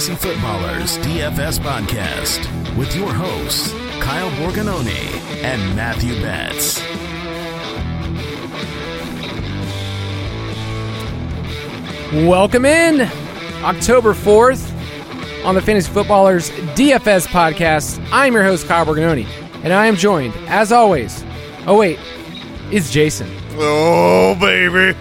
Fantasy Footballers DFS Podcast with your hosts, Kyle Borgognoni and Matthew Betts. Welcome in October 4th on the Fantasy Footballers DFS podcast. I'm your host, Kyle Borgognoni, and I am joined, as always. Oh, wait, it's Jason. Oh, baby.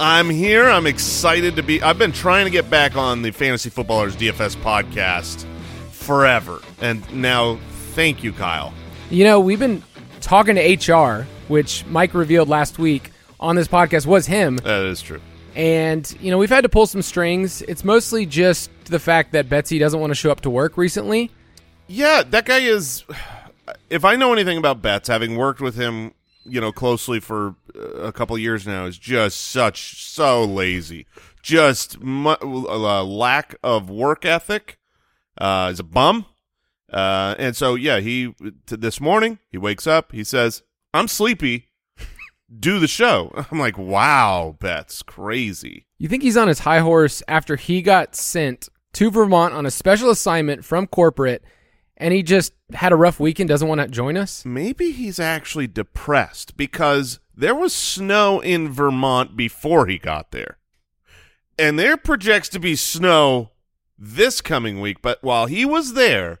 I'm here. I'm excited to be. I've been trying to get back on the Fantasy Footballers DFS podcast forever. And now, thank you, Kyle. You know, we've been talking to HR, which Mike revealed last week on this podcast was him. That is true. And, you know, we've had to pull some strings. It's mostly just the fact that Betsy doesn't want to show up to work recently. Yeah, that guy is. If I know anything about Betts, having worked with him, you know, closely for a couple years now, is just such so lazy. Just mu- uh, lack of work ethic. Uh, is a bum. Uh, and so yeah, he t- this morning he wakes up. He says, "I'm sleepy. Do the show." I'm like, "Wow, that's crazy." You think he's on his high horse after he got sent to Vermont on a special assignment from corporate and he just had a rough weekend, doesn't want to join us? Maybe he's actually depressed because there was snow in Vermont before he got there. And there projects to be snow this coming week, but while he was there,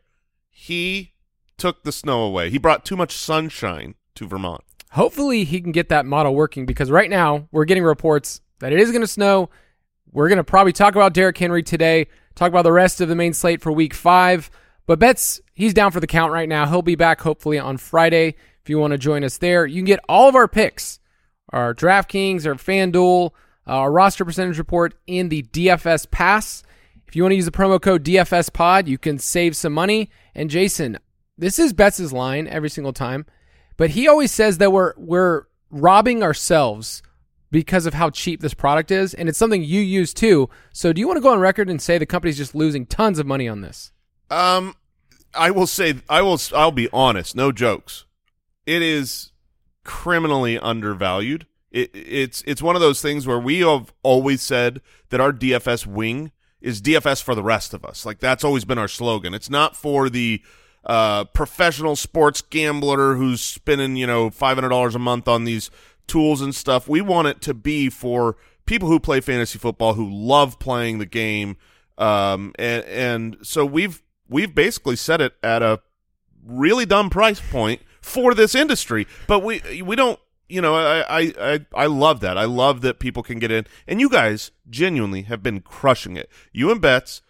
he took the snow away. He brought too much sunshine to Vermont. Hopefully he can get that model working because right now we're getting reports that it is going to snow. We're going to probably talk about Derrick Henry today, talk about the rest of the main slate for week five. But Betts, he's down for the count right now. He'll be back hopefully on Friday. If you want to join us there, you can get all of our picks, our DraftKings, our FanDuel, uh, our roster percentage report in the DFS Pass. If you want to use the promo code DFS Pod, you can save some money. And Jason, this is Betts' line every single time, but he always says that we're we're robbing ourselves because of how cheap this product is, and it's something you use too. So, do you want to go on record and say the company's just losing tons of money on this? Um, I will say, I will, I'll be honest, no jokes. It is criminally undervalued. It, it's it's one of those things where we have always said that our DFS wing is DFS for the rest of us. Like that's always been our slogan. It's not for the uh, professional sports gambler who's spending you know five hundred dollars a month on these tools and stuff. We want it to be for people who play fantasy football who love playing the game. Um, and and so we've we've basically set it at a really dumb price point for this industry. But we we don't you know, I, I, I, I love that. I love that people can get in. And you guys genuinely have been crushing it. You and Betts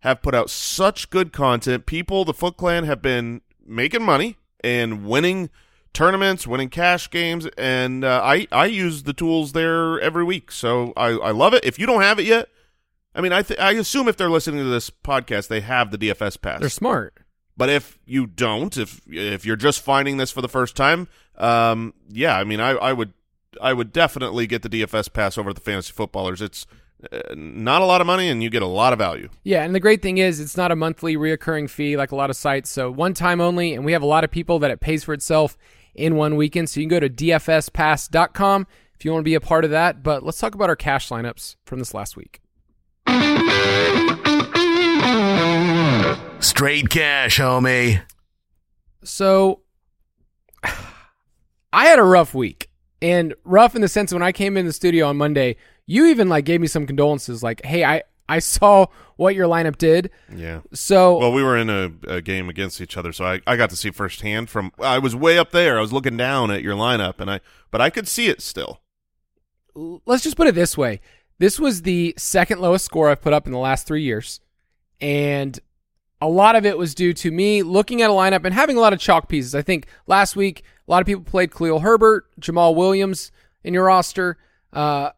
have put out such good content. People, the Foot Clan, have been making money and winning tournaments, winning cash games, and uh, I, I use the tools there every week. So I, I love it. If you don't have it yet, I mean, I, th- I assume if they're listening to this podcast, they have the DFS pass. They're smart. But if you don't, if if you're just finding this for the first time, um, yeah, I mean, I, I would I would definitely get the DFS pass over the fantasy footballers. It's uh, not a lot of money, and you get a lot of value. Yeah, and the great thing is it's not a monthly reoccurring fee like a lot of sites. So one time only, and we have a lot of people that it pays for itself in one weekend. So you can go to dfspass.com if you want to be a part of that. But let's talk about our cash lineups from this last week. Straight cash, homie. So I had a rough week. And rough in the sense when I came in the studio on Monday, you even like gave me some condolences like, "Hey, I I saw what your lineup did." Yeah. So Well, we were in a, a game against each other, so I, I got to see firsthand from I was way up there. I was looking down at your lineup and I but I could see it still. let's just put it this way. This was the second lowest score I've put up in the last 3 years. And a lot of it was due to me looking at a lineup and having a lot of chalk pieces. I think last week a lot of people played Khalil Herbert, Jamaal Williams in your roster. Uh,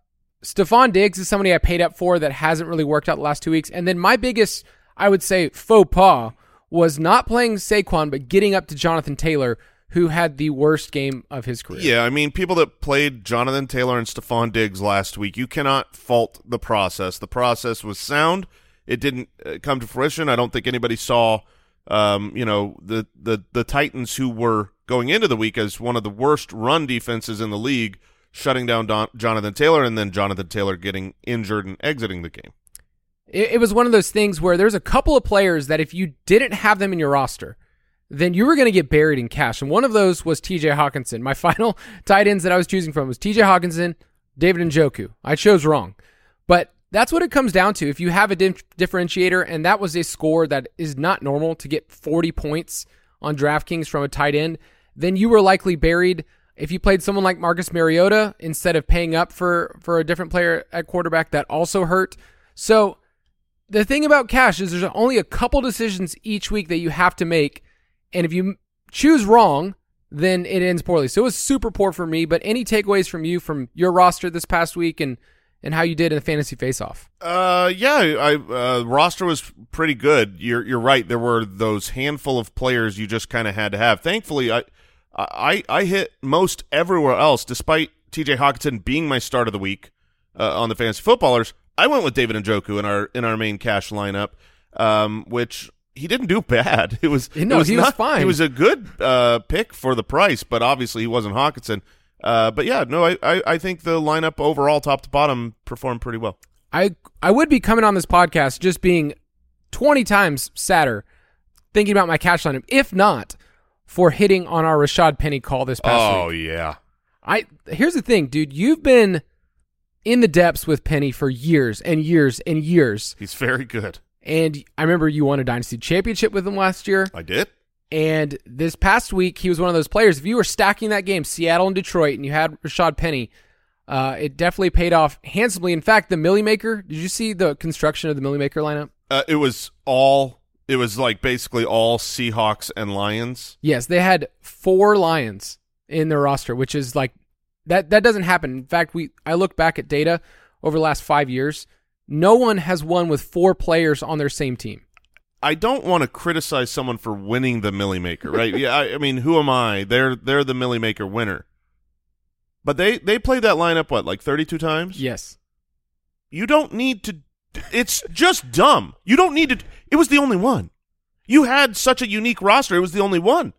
Stefon Diggs is somebody I paid up for that hasn't really worked out the last two weeks. And then my biggest, I would say, faux pas was not playing Saquon, but getting up to Jonathan Taylor, who had the worst game of his career. Yeah, I mean, people that played Jonathan Taylor and Stefon Diggs last week, you cannot fault the process. The process was sound. It didn't uh, come to fruition. I don't think anybody saw, um, you know, the, the, the Titans who were going into the week as one of the worst run defenses in the league, shutting down Don- Jonathan Taylor and then Jonathan Taylor getting injured and exiting the game. It, it was one of those things where there's a couple of players that if you didn't have them in your roster, then you were going to get buried in cash. And one of those was TJ Hockenson. My final tight ends that I was choosing from was TJ Hockenson, David and Njoku. I chose wrong. But that's what it comes down to. If you have a dif- differentiator, and that was a score that is not normal to get 40 points on DraftKings from a tight end, then you were likely buried. If you played someone like Marcus Mariota instead of paying up for for a different player at quarterback, that also hurt. So the thing about cash is there's only a couple decisions each week that you have to make, and if you choose wrong, then it ends poorly. So it was super poor for me. But any takeaways from you from your roster this past week and and how you did in the fantasy face-off? Uh, yeah, I uh, roster was pretty good. You're you're right. There were those handful of players you just kind of had to have. Thankfully, I I I hit most everywhere else, despite T.J. Hockenson being my start of the week uh, on the fantasy footballers. I went with David Njoku in our in our main cash lineup, um, which he didn't do bad. It was No, it was he was fine. He was a good uh, pick for the price, but obviously he wasn't Hockenson. Uh, but yeah, no, I, I I think the lineup overall, top to bottom, performed pretty well. I I would be coming on this podcast just being 20 times sadder thinking about my cash lineup, if not for hitting on our Rashad Penny call this past Oh week. yeah. I here's the thing, dude. You've been in the depths with Penny for years and years and years. He's very good. And I remember you won a dynasty championship with him last year. I did. And this past week, he was one of those players. If you were stacking that game, Seattle and Detroit, and you had Rashad Penny, uh, it definitely paid off handsomely. In fact, the Milly Maker. Did you see the construction of the Milly Maker lineup? Uh, it was all. It was like basically all Seahawks and Lions. Yes, they had four Lions in their roster, which is like that. That doesn't happen. In fact, we I look back at data over the last five years. No one has won with four players on their same team. I don't want to criticize someone for winning the Milly Maker, right? yeah, I, I mean, who am I? They're they're the Milly Maker winner. But they they played that lineup what like thirty two times. Yes. You don't need to. It's just dumb. You don't need to. It was the only one. You had such a unique roster. It was the only one.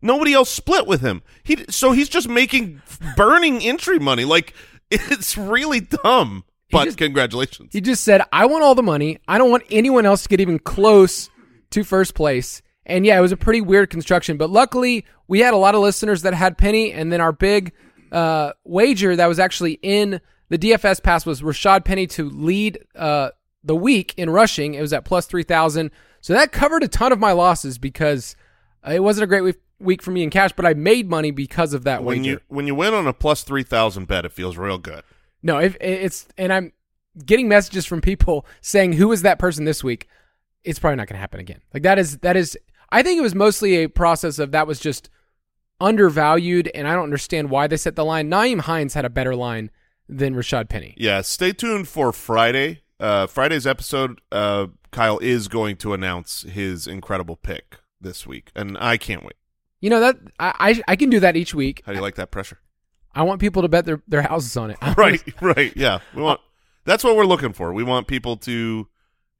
Nobody else split with him. He so he's just making burning entry money. Like it's really dumb. But just- congratulations. He just said, I want all the money. I don't want anyone else to get even close to first place. And yeah, it was a pretty weird construction. But luckily, we had a lot of listeners that had Penny. And then our big uh, wager that was actually in the DFS pass was Rashad Penny to lead uh, the week in rushing. It was at plus 3,000. So that covered a ton of my losses because it wasn't a great week, week for me in cash, but I made money because of that when wager. you when you win on a plus three thousand bet, it feels real good. No, if it's and I'm getting messages from people saying who is that person this week. It's probably not going to happen again. Like that is that is. I think it was mostly a process of that was just undervalued, and I don't understand why they set the line. Nyheim Hines had a better line than Rashad Penny. Yeah, stay tuned for Friday. Uh, Friday's episode. Uh, Kyle is going to announce his incredible pick this week, and I can't wait. You know that I I, I can do that each week. How do you like that pressure? I want people to bet their their houses on it. right, right. Yeah, we want. That's what we're looking for. We want people to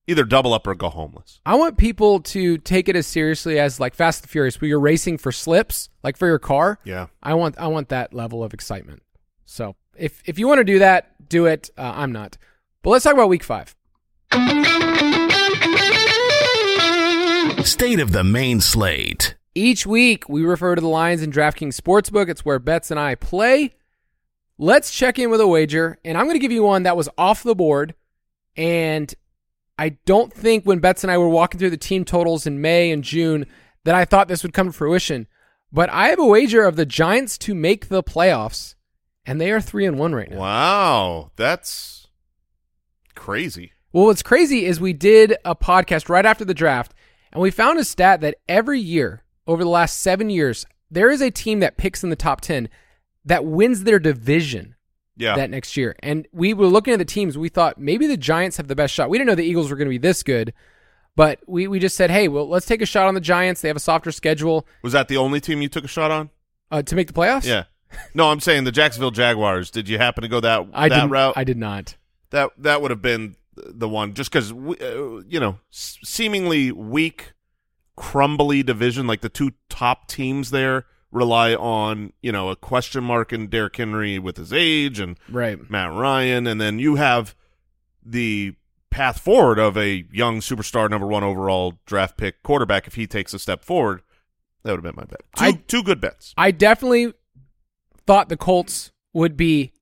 either double up or go homeless. I want people to take it as seriously as like Fast and Furious, where you're racing for slips, like for your car. Yeah. I want I want that level of excitement. So if if you want to do that, do it. Uh, I'm not. But let's talk about Week Five. State of the main slate. Each week, we refer to the lines in DraftKings Sportsbook. It's where Betts and I play. Let's check in with a wager, and I'm going to give you one that was off the board. And I don't think when Betts and I were walking through the team totals in May and June that I thought this would come to fruition. But I have a wager of the Giants to make the playoffs, and they are three and one right now. Wow, that's crazy. Well, what's crazy is we did a podcast right after the draft, and we found a stat that every year over the last seven years, there is a team that picks in the top 10 that wins their division Yeah. that next year. And we were looking at the teams. We thought maybe the Giants have the best shot. We didn't know the Eagles were going to be this good, but we, we just said, hey, well, let's take a shot on the Giants. They have a softer schedule Was that the only team you took a shot on? uh, to make the playoffs. Yeah. No, I'm saying the Jacksonville Jaguars. Did you happen to go that I that route? I did not. that that would have been the one just because uh, you know s- seemingly weak crumbly division like the two top teams there rely on you know a question mark in Derrick Henry with his age and Right. Matt Ryan and then you have the path forward of a young superstar number one overall draft pick quarterback if he takes a step forward that would have been my bet two, I- two good bets I definitely thought the Colts would be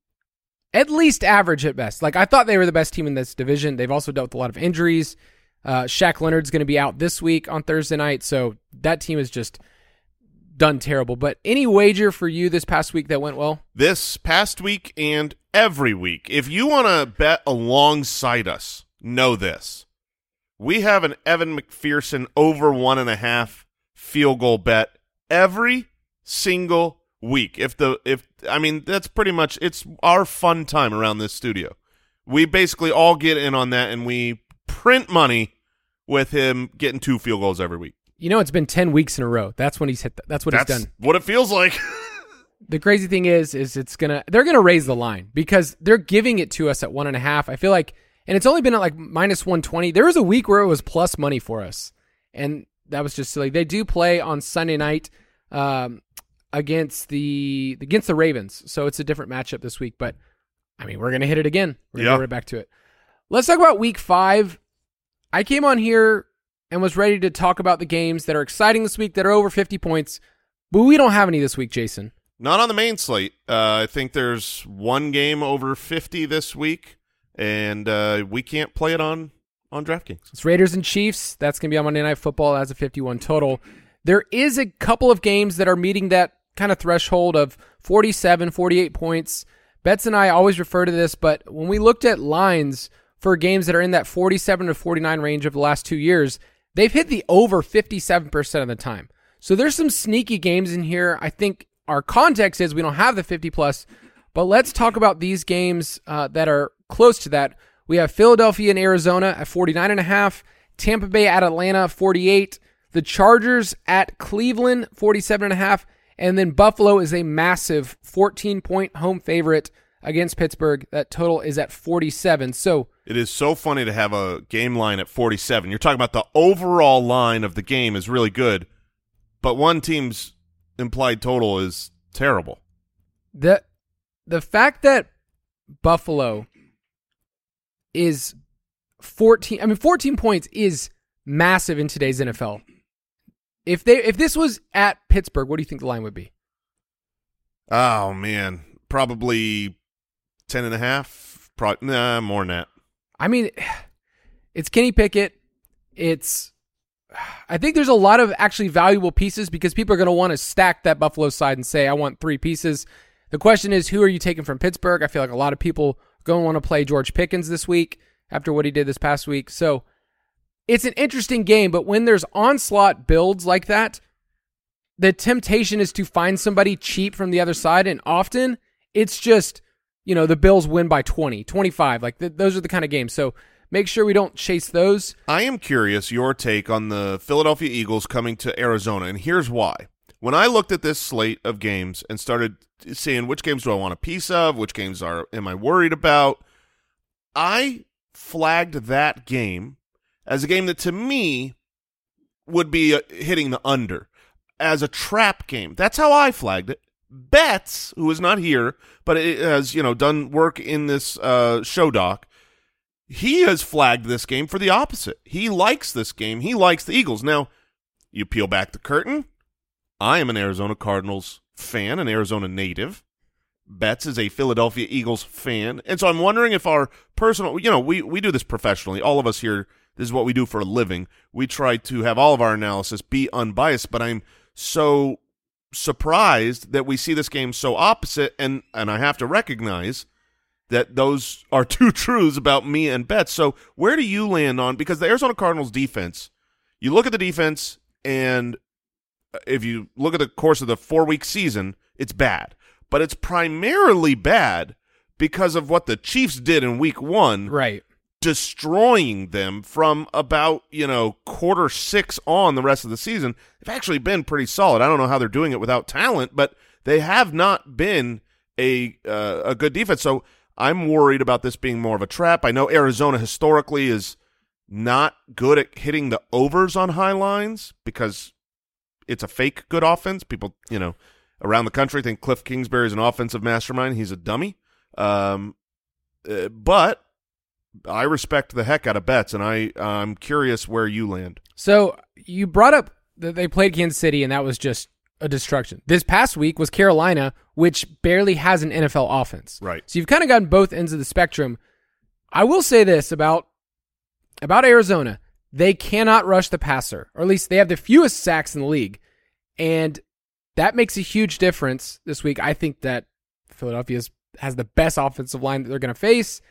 at least average at best. Like I thought they were the best team in this division. They've also dealt with a lot of injuries. Uh, Shaq Leonard's going to be out this week on Thursday night, so that team is just done terrible. But any wager for you this past week that went well? this past week and every week. If you want to bet alongside us, know this. We have an Evan McPherson over one and a half field goal bet every single week. If the if I mean that's pretty much it's our fun time around this studio. We basically all get in on that and we print money with him getting two field goals every week. You know, it's been ten weeks in a row. That's when he's hit. th- that's what That's he's done. what it feels like. The crazy thing is, is it's gonna they're gonna raise the line because they're giving it to us at one and a half. I feel like, and it's only been at like minus one twenty. There was a week where it was plus money for us, and that was just silly. They do play on Sunday night um, against the against the Ravens, so it's a different matchup this week. But I mean, we're gonna hit it again. We're gonna Yeah. go right back to it. Let's talk about Week Five. I came on here and was ready to talk about the games that are exciting this week that are over fifty points, but we don't have any this week, Jason. Not on the main slate. Uh, I think there's one game over 50 this week, and uh, we can't play it on on DraftKings. It's Raiders and Chiefs. That's going to be on Monday Night Football as a 51 total. There is a couple of games that are meeting that kind of threshold of 47, 48 points. Betts and I always refer to this, but when we looked at lines for games that are in that 47 to 49 range of the last two years, they've hit the over 57% of the time. So there's some sneaky games in here. I think our context is we don't have the 50 plus, but let's talk about these games uh, that are close to that. We have Philadelphia and Arizona at 49 and a half, Tampa Bay at Atlanta 48, the Chargers at Cleveland 47 and a half, and then Buffalo is a massive 14 point home favorite against Pittsburgh. That total is at 47. So It is so funny to have a game line at 47. You're talking about the overall line of the game is really good, but one team's implied total is terrible. the the fact that Buffalo is 14 I mean 14 points is massive in today's NFL. If they if this was at Pittsburgh, what do you think the line would be? Oh man, probably 10 and a half, pro- nah, more than that. I mean, it's Kenny Pickett. It's I think there's a lot of actually valuable pieces because people are going to want to stack that Buffalo side and say I want three pieces. The question is who are you taking from Pittsburgh? I feel like a lot of people going to want to play George Pickens this week after what he did this past week. So it's an interesting game, but when there's onslaught builds like that, the temptation is to find somebody cheap from the other side and often it's just you know the bills win by 20 25 like th- those are the kind of games so make sure we don't chase those I am curious your take on the Philadelphia Eagles coming to Arizona, and here's why. When I looked at this slate of games and started seeing which games do I want a piece of, which games are am I worried about, I flagged that game as a game that to me would be uh, hitting the under as a trap game. That's how I flagged it. Betts, who is not here, but has you know done work in this uh, show doc, he has flagged this game for the opposite. He likes this game. He likes the Eagles. Now, you peel back the curtain. I am an Arizona Cardinals fan, an Arizona native. Betts is a Philadelphia Eagles fan. And so I'm wondering if our personal, you know, we, we do this professionally. All of us here, this is what we do for a living. We try to have all of our analysis be unbiased, but I'm so surprised that we see this game so opposite. And, and I have to recognize that those are two truths about me and Betts. So where do you land on, because the Arizona Cardinals defense, you look at the defense and uh, if you look at the course of the four week season, it's bad but it's primarily bad because of what the Chiefs did in week one. Right. Destroying them from about, you know, quarter six on the rest of the season. They've actually been pretty solid. I don't know how they're doing it without talent, but they have not been a uh, a good defense. So I'm worried about this being more of a trap. I know Arizona historically is not good at hitting the overs on high lines because it's a fake good offense. People, you know, around the country think Cliff Kingsbury is an offensive mastermind. He's a dummy. Um, uh, but I respect the heck out of Betts, and I I'm curious where you land. So you brought up that they played Kansas City, and that was just a destruction. This past week was Carolina, which barely has an NFL offense. Right. So you've kind of gotten both ends of the spectrum. I will say this about about Arizona: they cannot rush the passer, or at least they have the fewest sacks in the league, and that makes a huge difference this week. I think that Philadelphia has the best offensive line that they're going to face.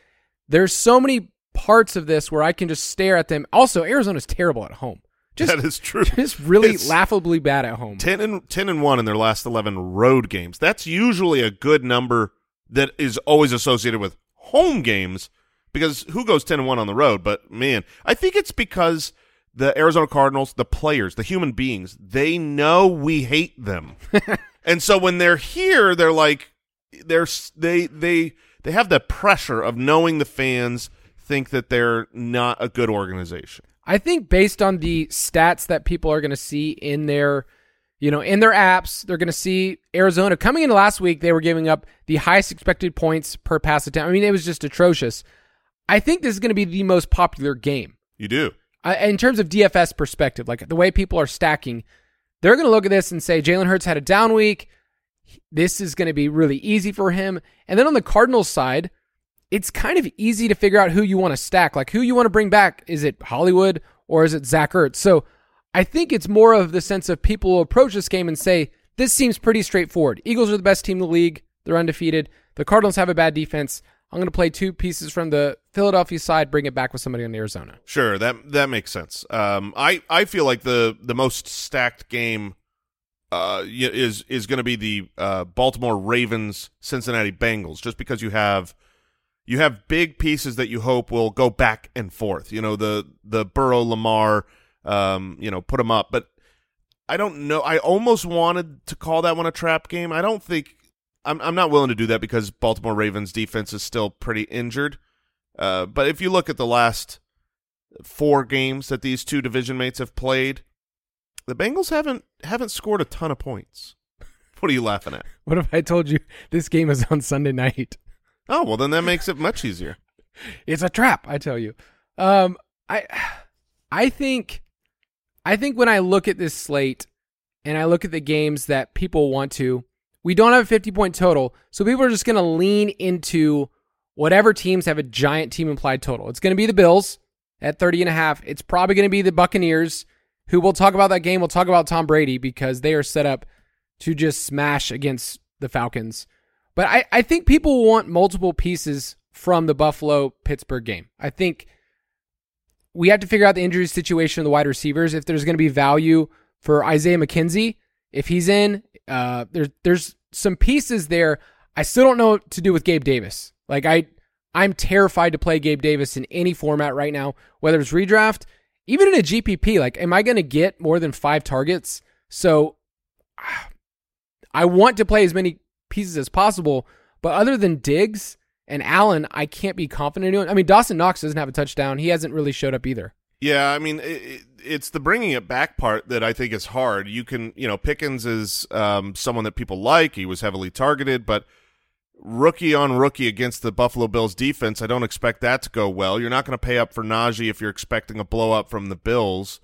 There's so many parts of this where I can just stare at them. Also, Arizona's terrible at home. Just, that is true. Just really It's laughably bad at home. 10 and 10 and 1 in their last 11 road games. That's usually a good number that is always associated with home games because who goes 10 and 1 on the road? But man, I think it's because the Arizona Cardinals, the players, the human beings, they know we hate them. and so when they're here, they're like they're they they they have the pressure of knowing the fans think that they're not a good organization. I think based on the stats that people are going to see in their, you know, in their apps, they're going to see Arizona coming into last week. They were giving up the highest expected points per pass attempt. I mean, it was just atrocious. I think this is going to be the most popular game. You do. I, in terms of DFS perspective, like the way people are stacking, they're going to look at this and say Jalen Hurts had a down week. This is going to be really easy for him. And then on the Cardinals side, it's kind of easy to figure out who you want to stack, like who you want to bring back. Is it Hollywood or is it Zach Ertz? So I think it's more of the sense of people will approach this game and say, this seems pretty straightforward. Eagles are the best team in the league. They're undefeated. The Cardinals have a bad defense. I'm going to play two pieces from the Philadelphia side, bring it back with somebody on Arizona. Sure, that that makes sense. Um, I I feel like the the most stacked game uh, is is going to be the uh, Baltimore Ravens Cincinnati Bengals, just because you have you have big pieces that you hope will go back and forth. You know the the Burrow Lamar, um, you know put them up, but I don't know. I almost wanted to call that one a trap game. I don't think I'm I'm not willing to do that because Baltimore Ravens defense is still pretty injured. Uh, but if you look at the last four games that these two division mates have played, the Bengals haven't haven't scored a ton of points. What are you laughing at? What if I told you this game is on Sunday night? Oh well, then that makes it much easier. It's a trap, I tell you. Um, I, I think, I think when I look at this slate and I look at the games that people want to, we don't have a 50 point total, so people are just going to lean into whatever teams have a giant team implied total. It's going to be the Bills at 30 and a half. It's probably going to be the Buccaneers, who we'll talk about that game. We'll talk about Tom Brady because they are set up to just smash against the Falcons. But I, I think people want multiple pieces from the Buffalo Pittsburgh game. I think we have to figure out the injury situation of the wide receivers. If there's going to be value for Isaiah McKenzie, if he's in, uh, there's there's some pieces there. I still don't know what to do with Gabe Davis. Like I, I'm terrified to play Gabe Davis in any format right now, whether it's redraft, even in a GPP. Like, am I going to get more than five targets? So, I want to play as many pieces as possible. But other than Diggs and Allen, I can't be confident in. I mean, Dawson Knox doesn't have a touchdown. He hasn't really showed up either. Yeah, I mean, it, it's the bringing it back part that I think is hard. You can, you know, Pickens is um, someone that people like. He was heavily targeted, but rookie on rookie against the Buffalo Bills defense, I don't expect that to go well. You're not going to pay up for Najee if you're expecting a blow up from the Bills.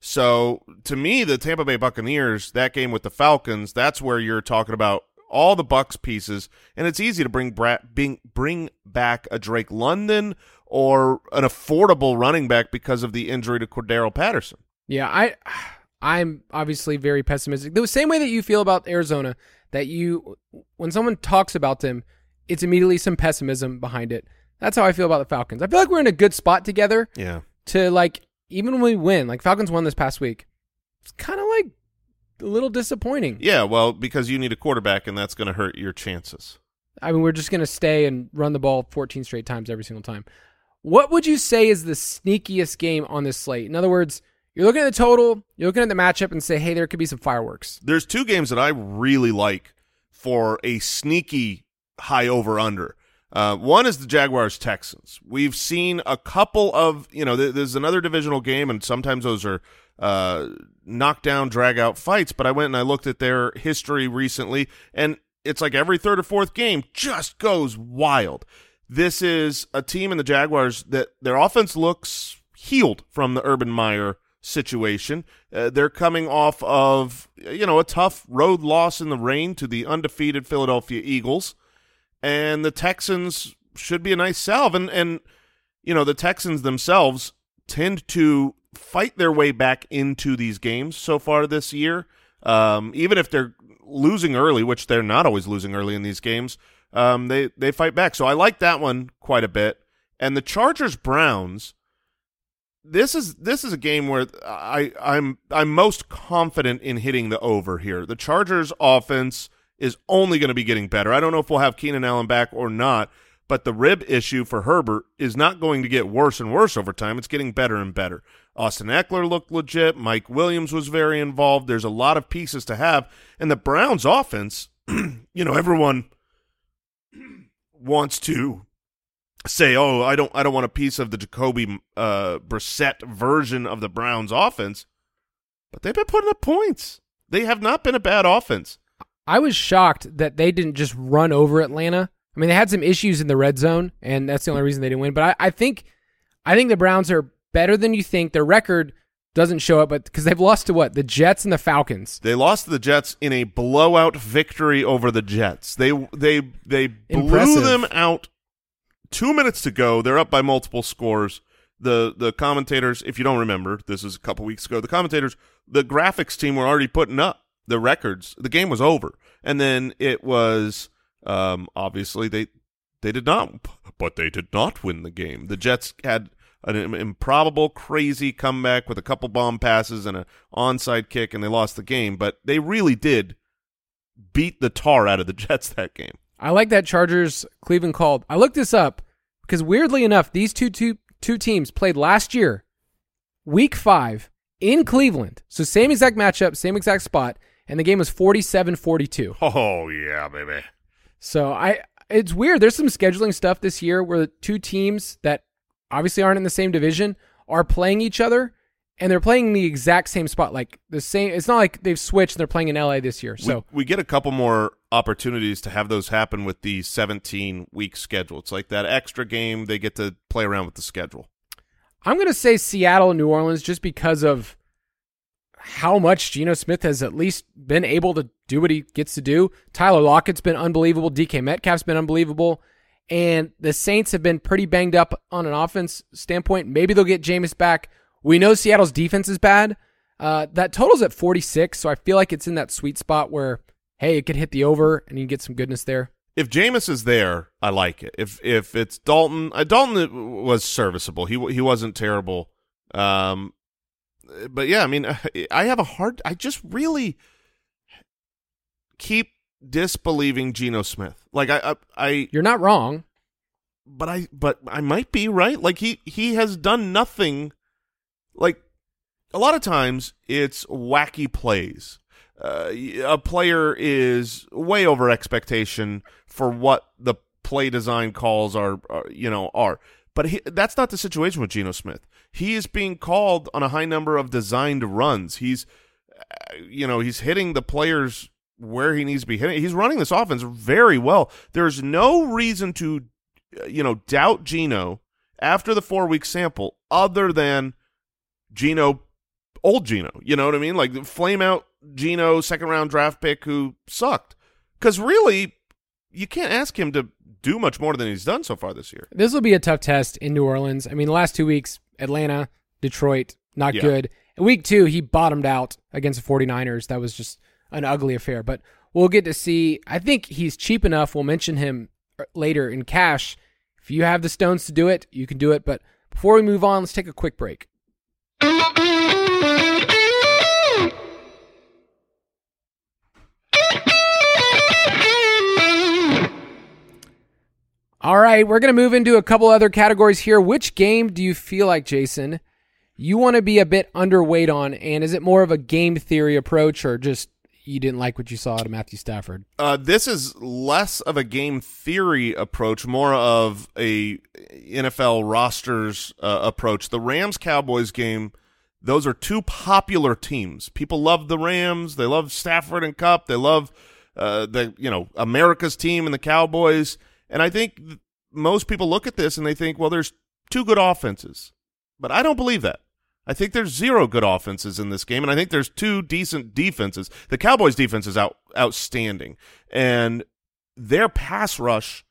So to me, the Tampa Bay Buccaneers, that game with the Falcons, that's where you're talking about all the Bucks pieces, and it's easy to bring bring, bring back a Drake London or an affordable running back because of the injury to Cordarrelle Patterson. Yeah, I I'm obviously very pessimistic. The same way that you feel about Arizona, that you when someone talks about them, it's immediately some pessimism behind it. That's how I feel about the Falcons. I feel like we're in a good spot together Yeah. to like even when we win, like Falcons won this past week. It's kind of like a little disappointing. Yeah, well, because you need a quarterback, and that's going to hurt your chances. I mean, we're just going to stay and run the ball 14 straight times every single time. What would you say is the sneakiest game on this slate? In other words, you're looking at the total, you're looking at the matchup, and say, hey, there could be some fireworks. There's two games that I really like for a sneaky high over under. Uh, one is the Jaguars Texans. We've seen a couple of, you know, th- there's another divisional game, and sometimes those are uh, knockdown, drag out fights. But I went and I looked at their history recently, and it's like every third or fourth game just goes wild. This is a team in the Jaguars that their offense looks healed from the Urban Meyer situation. Uh, they're coming off of, you know, a tough road loss in the rain to the undefeated Philadelphia Eagles and the Texans should be a nice salve. And, and you know, the Texans themselves tend to fight their way back into these games so far this year. Um, even if they're losing early, which they're not always losing early in these games, um, they, they fight back. So I like that one quite a bit. And the Chargers Browns, this is this is a game where I I'm I'm most confident in hitting the over here. The Chargers offense is only going to be getting better. I don't know if we'll have Keenan Allen back or not, but the rib issue for Herbert is not going to get worse and worse over time. It's getting better and better. Austin Ekeler looked legit. Mike Williams was very involved. There's a lot of pieces to have, and the Browns offense, you know, everyone wants to say, "Oh, I don't, I don't want a piece of the Jacoby uh, Brissett version of the Browns offense," but they've been putting up points. They have not been a bad offense. I was shocked that they didn't just run over Atlanta. I mean, they had some issues in the red zone, and that's the only reason they didn't win. But I, I think, I think the Browns are better than you think. Their record doesn't show it, but because they've lost to what the Jets and the Falcons. They lost to the Jets in a blowout victory over the Jets. They they they blew Impressive. them out. Two minutes to go. They're up by multiple scores. The the commentators, if you don't remember, this is a couple weeks ago. The commentators, the graphics team were already putting up the records. The game was over, and then it was um, obviously they they did not, but they did not win the game. The Jets had an improbable, crazy comeback with a couple bomb passes and an onside kick, and they lost the game. But they really did beat the tar out of the Jets that game. I like that Chargers Cleveland called. I looked this up because weirdly enough, these two two two teams played last year, week five in Cleveland. So same exact matchup, same exact spot, and the game was 47-42. Oh yeah, baby. So I it's weird. There's some scheduling stuff this year where the two teams that obviously aren't in the same division are playing each other and they're playing the exact same spot. Like the same it's not like they've switched they're playing in LA this year. So we, we get a couple more opportunities to have those happen with the 17 week schedule. It's like that extra game they get to play around with the schedule. I'm going to say Seattle and New Orleans just because of how much Geno Smith has at least been able to do what he gets to do. Tyler Lockett's been unbelievable. DK Metcalf's been unbelievable. And the Saints have been pretty banged up on an offense standpoint. Maybe they'll get Jameis back. We know Seattle's defense is bad. Uh, that total's at 46, so I feel like it's in that sweet spot where, hey, it could hit the over and you can get some goodness there. If Jameis is there, I like it. If if it's Dalton, uh, Dalton was serviceable. He he wasn't terrible. Um, but yeah, I mean, I have a hard. I just really keep disbelieving Geno Smith. Like I, I, I You're not wrong. but I, but I might be right. Like he, he has done nothing. Like a lot of times, it's wacky plays. Uh, a player is way over expectation for what the play design calls are, are you know, are. But he, that's not the situation with Geno Smith. He is being called on a high number of designed runs. He's, uh, you know, he's hitting the players where he needs to be hitting. He's running this offense very well. There's no reason to, uh, you know, doubt Geno after the four week sample, other than Geno old Geno. You know what I mean? Like flame out Geno, second round draft pick who sucked. Because really, you can't ask him to do much more than he's done so far this year. This will be a tough test in New Orleans. I mean, the last two weeks, Atlanta, Detroit, not Yeah. good. Week two, he bottomed out against the 49ers. That was just an ugly affair. But we'll get to see. I think he's cheap enough. We'll mention him uh, later in cash. If you have the stones to do it, you can do it. But before we move on, let's take a quick break. All right, we're going to move into a couple other categories here. Which game do you feel like, Jason, you want to be a bit underweight on? And is it more of a game theory approach or just you didn't like what you saw out of Matthew Stafford? Uh, this is less of a game theory approach, more of a NFL rosters uh, approach. The Rams Cowboys game, those are two popular teams. People love the Rams. They love Stafford and Kupp. They love uh, the you know America's team and the Cowboys. And I think th- most people look at this and they think, well, there's two good offenses, but I don't believe that. I think there's zero good offenses in this game, and I think there's two decent defenses. The Cowboys' defense is out outstanding, and their pass rush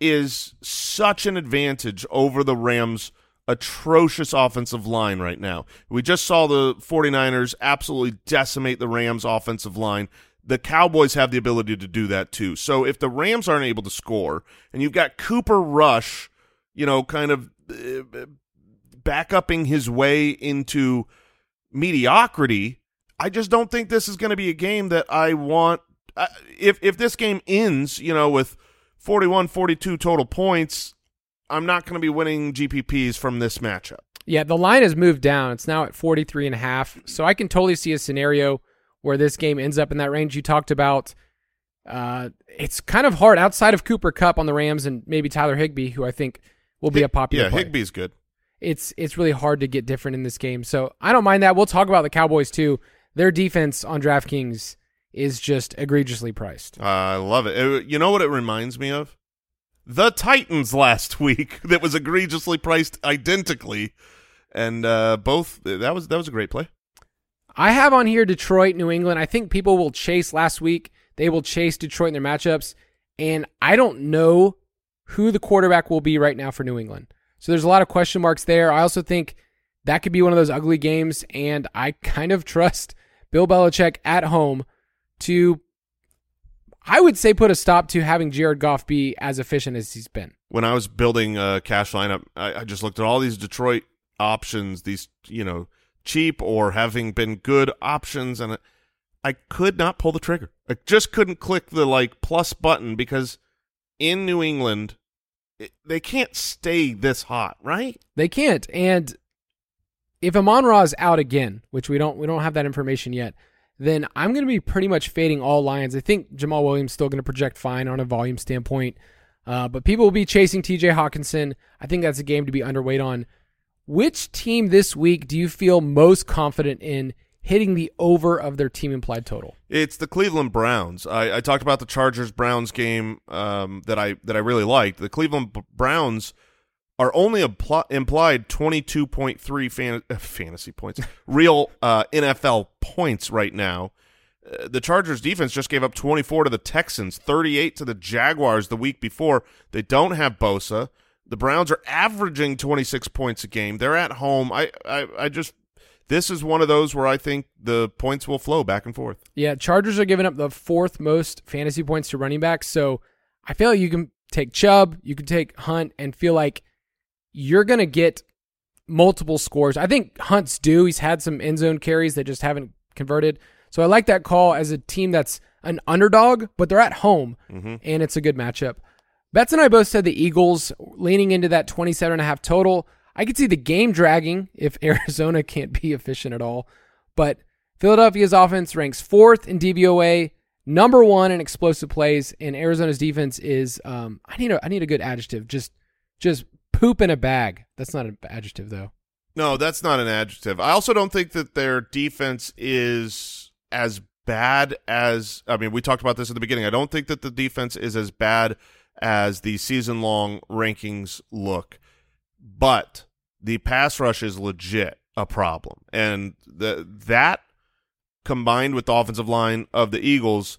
is such an advantage over the Rams' atrocious offensive line right now. We just saw the 49ers absolutely decimate the Rams' offensive line. The Cowboys have the ability to do that too. So if the Rams aren't able to score, and you've got Cooper Rush, you know, kind of eh, uh, back upping his way into mediocrity, I just don't think this is going to be a game that I want. Uh, if if this game ends, you know, with 41 42 total points, I'm not going to be winning GPPs from this matchup. Yeah, the line has moved down. It's now at 43 and a half. So I can totally see a scenario where this game ends up in that range you talked about. Uh, it's kind of hard outside of Cooper Kupp on the Rams and maybe Tyler Higbee, who I think will be a popular Yeah, play. Higbee's good. It's it's really hard to get different in this game. So I don't mind that. We'll talk about the Cowboys too. Their defense on DraftKings is just egregiously priced. I love it. Uh, You know what it reminds me of? The Titans last week that was egregiously priced identically, and uh, both that was that was a great play. I have on here Detroit, New England. I think people will chase last week. They will chase Detroit in their matchups. And I don't know who the quarterback will be right now for New England. So there's a lot of question marks there. I also think that could be one of those ugly games. And I kind of trust Bill Belichick at home to, I would say, put a stop to having Jared Goff be as efficient as he's been. when I was building a cash lineup, I, I just looked at all these Detroit options, these you know cheap or having been good options, and I could not pull the trigger. I just couldn't click the like plus button because in New England they can't stay this hot, right? They can't. And if Amon Ra is out again, which we don't we don't have that information yet, then I'm going to be pretty much fading all Lions. I think Jamaal Williams still going to project fine on a volume standpoint, uh, but people will be chasing T.J. Hockenson. I think that's a game to be underweight on. Which team this week do you feel most confident in hitting the over of their team implied total? It's the Cleveland Browns. I, I talked about the Chargers Browns game um, that I that I really liked. The Cleveland Browns are only impl- implied twenty two point three fan- fantasy points, real uh, NFL points right now. Uh, the Chargers defense just gave up 24 to the Texans, 38 to the Jaguars the week before. They don't have Bosa. The Browns are averaging 26 points a game. They're at home. I, I, I just this is one of those where I think the points will flow back and forth. Yeah, Chargers are giving up the fourth most fantasy points to running backs. So I feel like you can take Chubb, you can take Hunt, and feel like you're going to get multiple scores. I think Hunt's due. He's had some end zone carries that just haven't converted. So I like that call as a team that's an underdog, but they're at home, mm-hmm. and it's a good matchup. Betts and I both said the Eagles leaning into that 27 and a half total. I could see the game dragging if Arizona can't be efficient at all. But Philadelphia's offense ranks fourth in DVOA, number one in explosive plays, and Arizona's defense is um, I need a I need a good adjective. Just just poop in a bag. That's not an adjective though. No, that's not an adjective. I also don't think that their defense is as bad as I mean, we talked about this at the beginning. I don't think that the defense is as bad as the season long rankings look. But the pass rush is legit. a problem, and the that combined with the offensive line of the Eagles,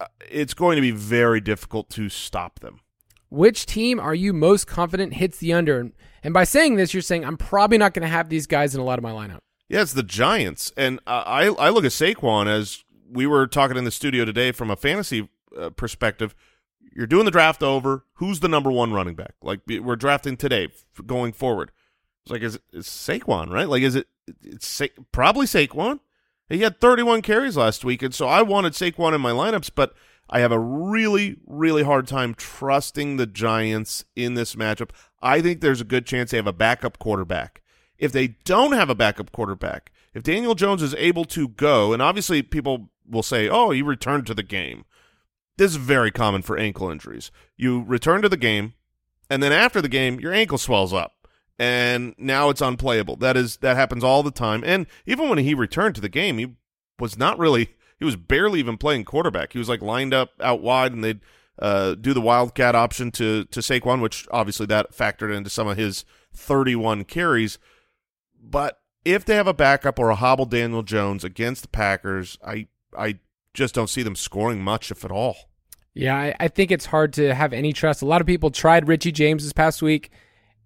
uh, it's going to be very difficult to stop them. Which team are you most confident hits the under? And by saying this, you're saying I'm probably not going to have these guys in a lot of my lineup. Yeah, it's the Giants, and uh, I I look at Saquon as we were talking in the studio today from a fantasy uh, perspective. You're doing the draft over. Who's the number one running back? Like we're drafting today, going forward. It's like is it it's Saquon, right? Like is it? It's Sa- probably Saquon. He had 31 carries last week, and so I wanted Saquon in my lineups, but I have a really, really hard time trusting the Giants in this matchup. I think there's a good chance they have a backup quarterback. If they don't have a backup quarterback, if Daniel Jones is able to go, and obviously people will say, oh, he returned to the game. This is very common for ankle injuries. You return to the game, and then after the game, your ankle swells up and now it's unplayable. That is that happens all the time. And even when he returned to the game, he was not really he was barely even playing quarterback. He was like lined up out wide, and they'd uh, do the wildcat option to to Saquon, which obviously that factored into some of his 31 carries. But if they have a backup or a hobble Daniel Jones against the Packers, I I just don't see them scoring much, if at all. Yeah, I, I think it's hard to have any trust. A lot of people tried Richie James this past week.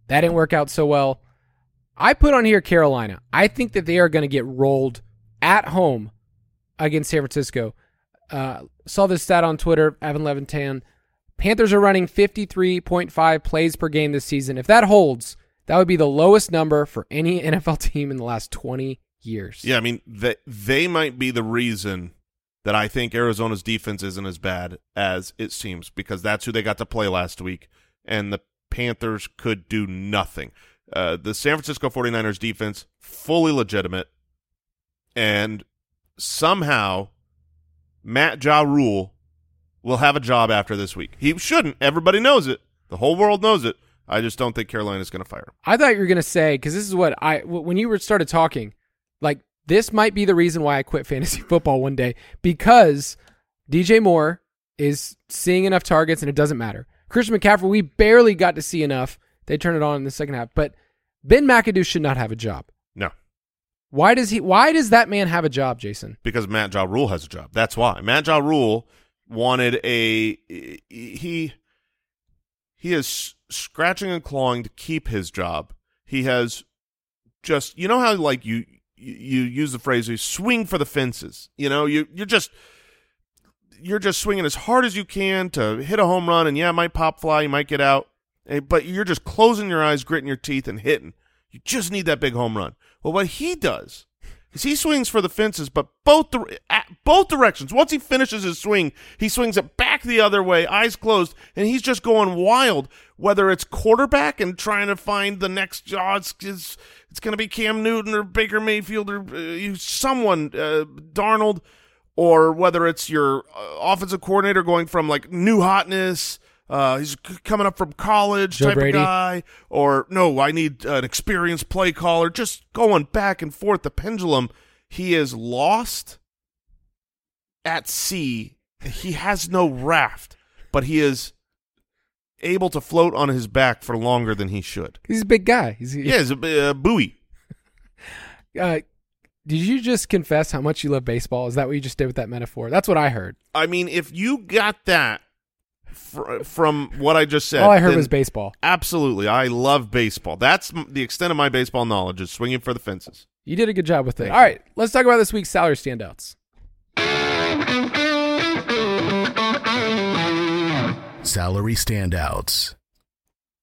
That didn't work out so well. I put on here Carolina. I think that they are going to get rolled at home against San Francisco. Uh, saw this stat on Twitter, Evan Levitan. Panthers are running 53.5 plays per game this season. If that holds, that would be the lowest number for any NFL team in the last 20 years. Yeah, I mean, they, they might be the reason that I think Arizona's defense isn't as bad as it seems because that's who they got to play last week. And the Panthers could do nothing. Uh, the San Francisco 49ers defense, fully legitimate. And somehow Matt Ja Rule will have a job after this week. He shouldn't. Everybody knows it. The whole world knows it. I just don't think Carolina's going to fire him. I thought you were going to say because this is what I when you started talking, like this might be the reason why I quit fantasy football one day because DJ Moore is seeing enough targets and it doesn't matter. Christian McCaffrey, we barely got to see enough. They turned it on in the second half, but Ben McAdoo should not have a job. No, Why does he? Why does that man have a job, Jason? because Matt Ja Rule has a job. That's why Matt Ja Rule wanted a he he is scratching and clawing to keep his job. He has just you know how like you you use the phrase you swing for the fences. You know you you're just you're just swinging as hard as you can to hit a home run, and yeah, it might pop fly, you might get out, eh, but you're just closing your eyes, gritting your teeth, and hitting. You just need that big home run. Well, what he does is he swings for the fences, but both the both directions. Once he finishes his swing, he swings it back the other way, eyes closed, and he's just going wild. Whether it's quarterback and trying to find the next, oh, it's it's, it's going to be Cam Newton or Baker Mayfield or uh, someone, uh, Darnold, or whether it's your uh, offensive coordinator going from like new hotness. Uh, he's coming up from college Joe type Brady. of guy, or no, I need an experienced play caller. Just going back and forth, the pendulum. He is lost at sea. He has no raft, but he is able to float on his back for longer than he should. He's a big guy. He's, Yeah, he's a, a buoy. Uh, did you just confess how much you love baseball? Is that what you just did with that metaphor? That's what I heard. I mean, if you got that fr- from what I just said, All I heard was baseball. Absolutely, I love baseball. That's m- the extent of my baseball knowledge is swinging for the fences. You did a good job with it. All right, let's talk about this week's salary standouts. Salary standouts.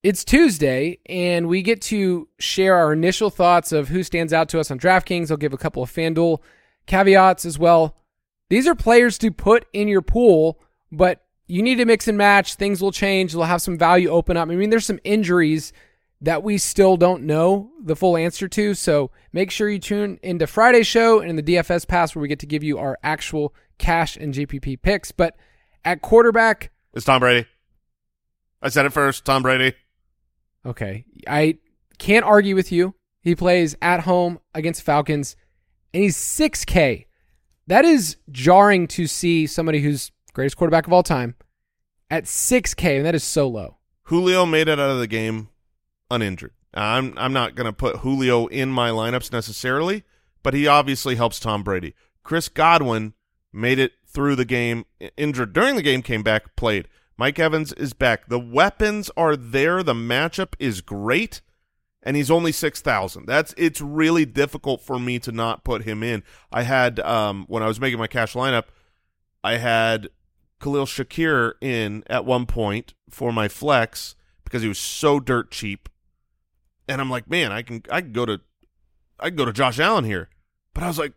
It's Tuesday, and we get to share our initial thoughts of who stands out to us on DraftKings. I'll give a couple of FanDuel caveats as well. These are players to put in your pool, but you need to mix and match. Things will change. They'll have some value open up. I mean, there's some injuries that we still don't know the full answer to. So make sure you tune into Friday's show and in the DFS pass where we get to give you our actual cash and GPP picks. But at quarterback, It's Tom Brady. I said it first. Tom Brady. Okay. I can't argue with you. He plays at home against Falcons and he's 6K. That is jarring to see somebody who's greatest quarterback of all time at 6K, and that is so low. Julio made it out of the game uninjured. I'm I'm not going to put Julio in my lineups necessarily, but he obviously helps Tom Brady. Chris Godwin made it through the game, injured during the game, came back, played. Mike Evans is back. The weapons are there. The matchup is great, and he's only six thousand. That's it's really difficult for me to not put him in. I had um when I was making my cash lineup, I had Khalil Shakir in at one point for my flex because he was so dirt cheap, and I'm like, man, I can I can go to I can go to Josh Allen here, but I was like,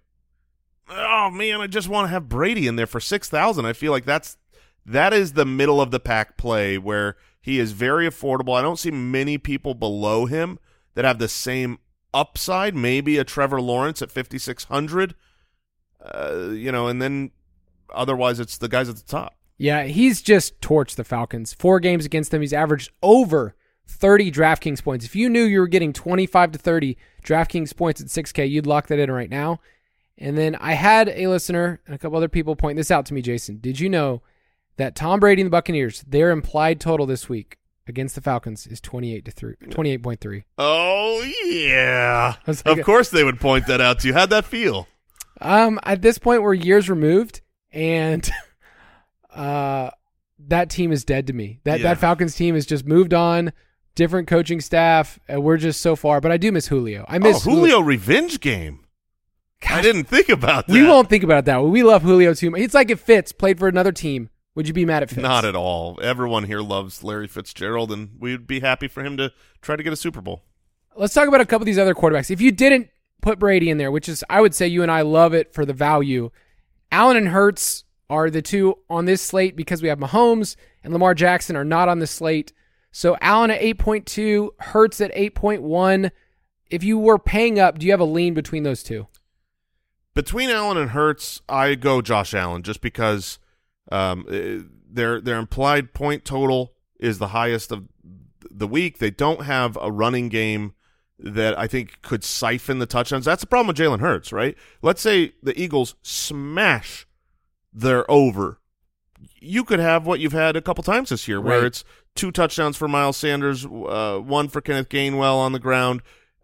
oh man, I just want to have Brady in there for six thousand. I feel like that's that is the middle of the pack play where he is very affordable. I don't see many people below him that have the same upside. Maybe a Trevor Lawrence at fifty six hundred, uh, you know, and then otherwise it's the guys at the top. Yeah, he's just torched the Falcons. Four games against them, he's averaged over 30 DraftKings points. If you knew you were getting 25 to 30 DraftKings points at 6K, you'd lock that in right now. And then I had a listener and a couple other people point this out to me, Jason. Did you know that Tom Brady and the Buccaneers, their implied total this week against the Falcons is 28 to 3 28.3. Oh yeah. Like of course they would point that out to you. How'd that feel? Um at this point we're years removed and uh that team is dead to me. That Yeah. that Falcons team has just moved on, different coaching staff, and we're just so far, but I do miss Julio. I Oh, miss Julio revenge game. I didn't think about that. We won't think about that. We love Julio too much. It's like it Fitz played for another team, would you be mad at Fitz? Not at all. Everyone here loves Larry Fitzgerald, and we'd be happy for him to try to get a Super Bowl. Let's talk about a couple of these other quarterbacks. If you didn't put Brady in there, which is I would say you and I love it for the value, Allen and Hurts are the two on this slate because we have Mahomes and Lamar Jackson are not on the slate. So Allen at 8.2, Hurts at 8.1. If you were paying up, do you have a lean between those two? Between Allen and Hurts, I go Josh Allen just because um, eh, their their implied point total is the highest of the week. They don't have a running game that I think could siphon the touchdowns. That's the problem with Jalen Hurts, right? Let's say the Eagles smash their over. You could have what you've had a couple times this year, where Right. it's two touchdowns for Miles Sanders, uh, one for Kenneth Gainwell on the ground.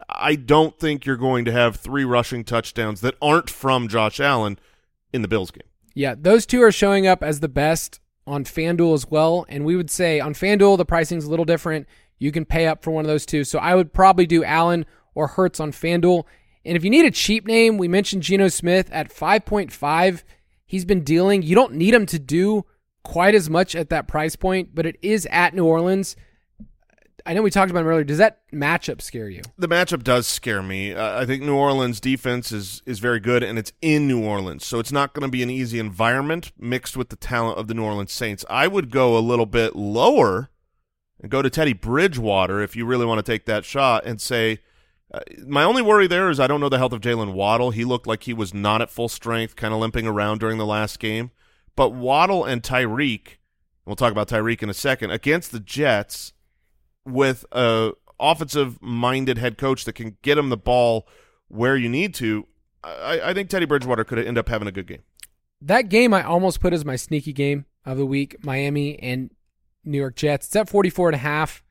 I don't think you're going to have three rushing touchdowns that aren't from Josh Allen in the Bills game. Yeah, those two are showing up as the best on FanDuel as well. And we would say on FanDuel, the pricing's a little different. You can pay up for one of those two. So I would probably do Allen or Hurts on FanDuel. And if you need a cheap name, we mentioned Geno Smith at 5.5. He's been dealing. You don't need him to do quite as much at that price point, but it is at New Orleans. I know we talked about him earlier. Does that matchup scare you? The matchup does scare me. Uh, I think New Orleans defense is is very good, and it's in New Orleans, so it's not going to be an easy environment mixed with the talent of the New Orleans Saints. I would go a little bit lower and go to Teddy Bridgewater if you really want to take that shot and say. Uh, my only worry there is I don't know the health of Jaylen Waddle. He looked like he was not at full strength, kind of limping around during the last game. But Waddle and Tyreek, we'll talk about Tyreek in a second, against the Jets with a offensive minded head coach that can get him the ball where you need to, I, I think Teddy Bridgewater could end up having a good game. That game I almost put as my sneaky game of the week, Miami and New York Jets. It's at 44 and a half.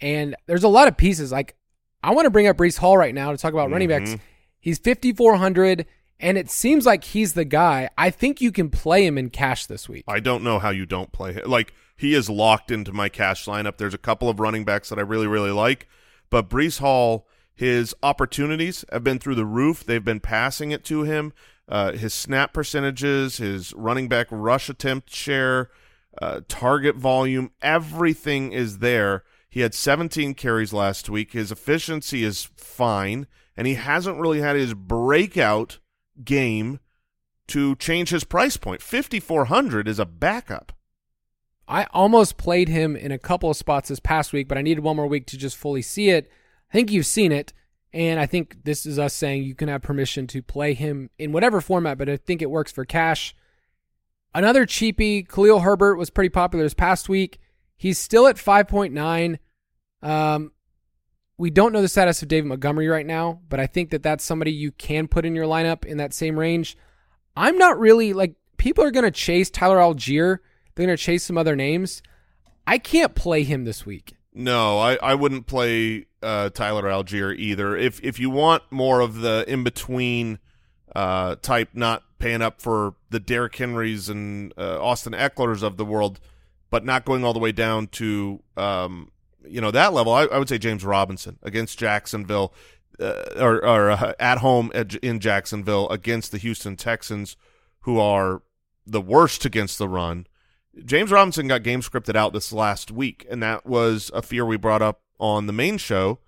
And there's a lot of pieces. Like I want to bring up Breece Hall right now to talk about running backs. Mhm. He's 5400 and it seems like he's the guy. I think you can play him in cash this week. I don't know how you don't play him. Like he is locked into my cash lineup. There's a couple of running backs that I really really like, but Breece Hall, his opportunities have been through the roof. They've been passing it to him. Uh, his snap percentages, his running back rush attempt share, uh, target volume, everything is there. He had 17 carries last week. His efficiency is fine, and he hasn't really had his breakout game to change his price point. 5400 is a backup. I almost played him in a couple of spots this past week, but I needed one more week to just fully see it. I think you've seen it, and I think this is us saying you can have permission to play him in whatever format, but I think it works for cash. Another cheapie, Khalil Herbert was pretty popular this past week. He's still at 5.9. Um, we don't know the status of David Montgomery right now, but I think that that's somebody you can put in your lineup in that same range. I'm not really like people are going to chase Tyler Allgeier. They're going to chase some other names. I can't play him this week. No, I, I wouldn't play uh, Tyler Allgeier either. If if you want more of the in between uh, type, not paying up for the Derrick Henrys and uh, Austin Ekelers of the world, but not going all the way down to um, you know that level, I, I would say James Robinson against Jacksonville, uh, or, or uh, at home at, in Jacksonville against the Houston Texans, who are the worst against the run. James Robinson got game scripted out this last week, and that was a fear we brought up on the main show.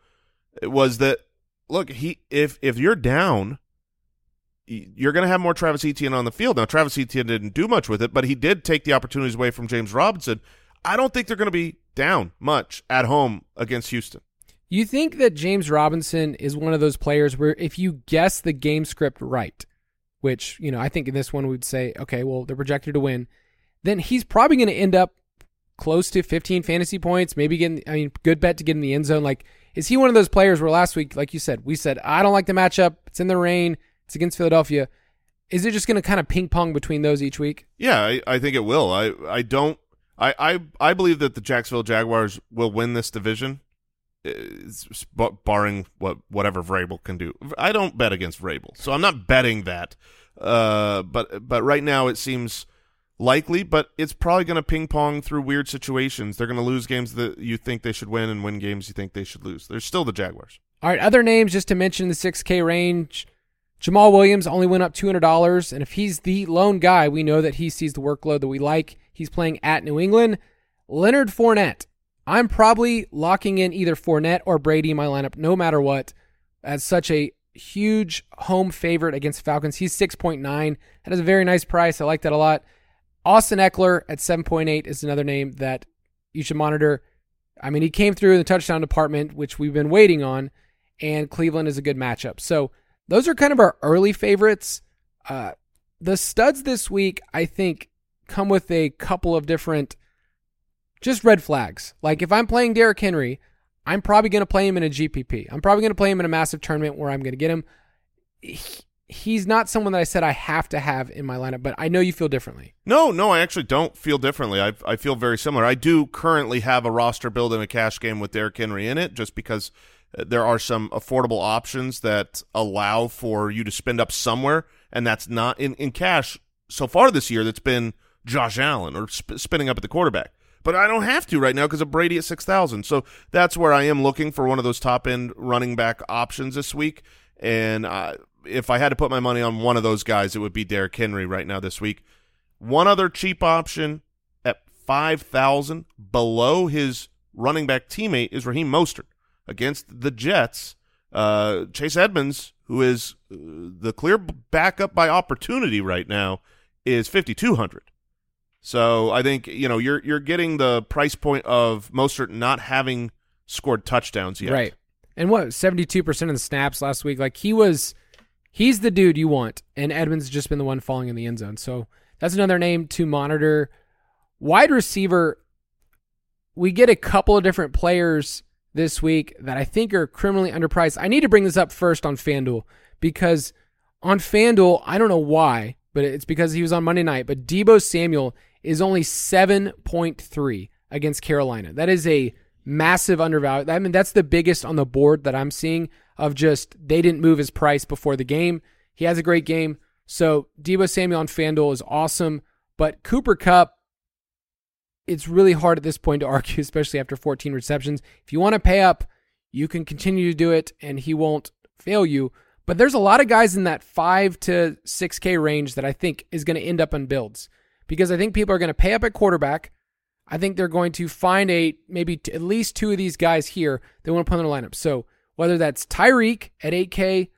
It was that look, he if if you're down, you're going to have more Travis Etienne on the field. Now, Travis Etienne didn't do much with it, but he did take the opportunities away from James Robinson. I don't think they're going to be down much at home against Houston. You think that James Robinson is one of those players where if you guess the game script right, which, you know, I think in this one we'd say, okay, well, they're projected to win then he's probably going to end up close to 15 fantasy points, maybe getting, I mean, good bet to get in the end zone. Like, is he one of those players where last week, like you said, we said, I don't like the matchup. It's in the rain. It's against Philadelphia. Is it just going to kind of ping pong between those each week? Yeah, I, I think it will. I, I don't, I, I, I believe that the Jacksonville Jaguars will win this division, barring what whatever Vrabel can do. I don't bet against Vrabel, so I'm not betting that. Uh, but but right now it seems likely, but it's probably going to ping pong through weird situations. They're going to lose games that you think they should win and win games you think they should lose. They're still the Jaguars. All right, other names just to mention the 6K range. Jamaal Williams only went up $200, and if he's the lone guy, we know that he sees the workload that we like. He's playing at New England. Leonard Fournette. I'm probably locking in either Fournette or Brady in my lineup, no matter what, as such a huge home favorite against Falcons. He's 6.9. That is a very nice price. I like that a lot. Austin Ekeler at 7.8 is another name that you should monitor. I mean, he came through in the touchdown department, which we've been waiting on, and Cleveland is a good matchup. So those are kind of our early favorites. Uh, the studs this week, I think, come with a couple of different just red flags. Like if I'm playing Derrick Henry, I'm probably going to play him in a GPP. I'm probably going to play him in a massive tournament where I'm going to get him. He's not someone that I said I have to have in my lineup, but I know you feel differently. No, no, I actually don't feel differently. I I feel very similar. I do currently have a roster build in a cash game with Derrick Henry in it, just because uh, there are some affordable options that allow for you to spend up somewhere, and that's not in in cash. So far this year, that's been Josh Allen or sp- spinning up at the quarterback. But I don't have to right now because of Brady at six thousand. So that's where I am looking for one of those top end running back options this week. And uh, if I had to put my money on one of those guys, it would be Derrick Henry right now this week. One other cheap option at five thousand below his running back teammate is Raheem Mostert against the Jets. Uh, Chase Edmonds, who is uh, the clear backup by opportunity right now, is fifty two hundred. So I think you know you're you're getting the price point of Mostert not having scored touchdowns yet. Right. And what seventy two percent of the snaps last week? Like he was he's the dude you want, and Edmonds just been the one falling in the end zone. So that's another name to monitor. Wide receiver, we get a couple of different players this week that I think are criminally underpriced. I need to bring this up first on FanDuel because on FanDuel, I don't know why, but it's because he was on Monday night. But Deebo Samuel is only 7.3 against Carolina. That is a massive undervalued. I mean, that's the biggest on the board that I'm seeing of just they didn't move his price before the game. He has a great game. So Deebo Samuel on FanDuel is awesome. But Cooper Kupp, it's really hard at this point to argue, especially after 14 receptions. If you want to pay up, you can continue to do it and he won't fail you. But there's a lot of guys in that 5 to 6K range that I think is going to end up on builds because I think people are going to pay up at quarterback. I think they're going to find a maybe t- at least two of these guys here they want to put in their lineup. So whether that's Tyreek at 8K.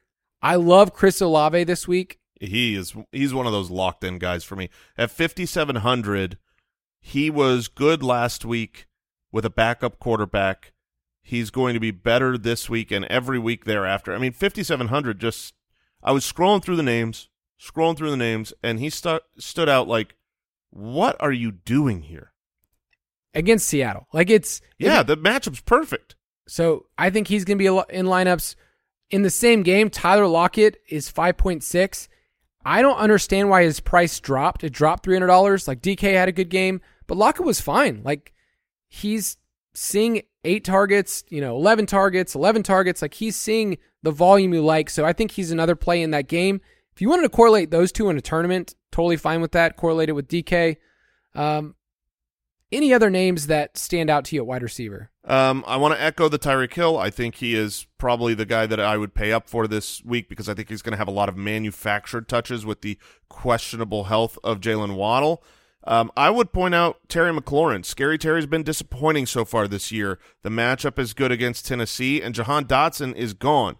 I love Chris Olave this week. He is he's one of those locked in guys for me. At 5700, he was good last week with a backup quarterback. He's going to be better this week and every week thereafter. I mean, 5700 just I was scrolling through the names, scrolling through the names and he stu- stood out like what are you doing here? Against Seattle. Like it's Yeah, it, the matchup's perfect. So I think he's going to be in lineups in the same game. Tyler Lockett is 5.6. I don't understand why his price dropped. It dropped $300. Like DK had a good game, but Lockett was fine. Like he's seeing eight targets, you know, 11 targets, 11 targets. Like he's seeing the volume you like. So I think he's another play in that game. If you wanted to correlate those two in a tournament, totally fine with that. Correlated with DK. Um, any other names that stand out to you at wide receiver? Um, I want to echo the Tyreek Hill. I think he is probably the guy that I would pay up for this week because I think he's going to have a lot of manufactured touches with the questionable health of Jaylen Waddle. Um, I would point out Terry McLaurin. Scary Terry's been disappointing so far this year. The matchup is good against Tennessee, and Jahan Dotson is gone.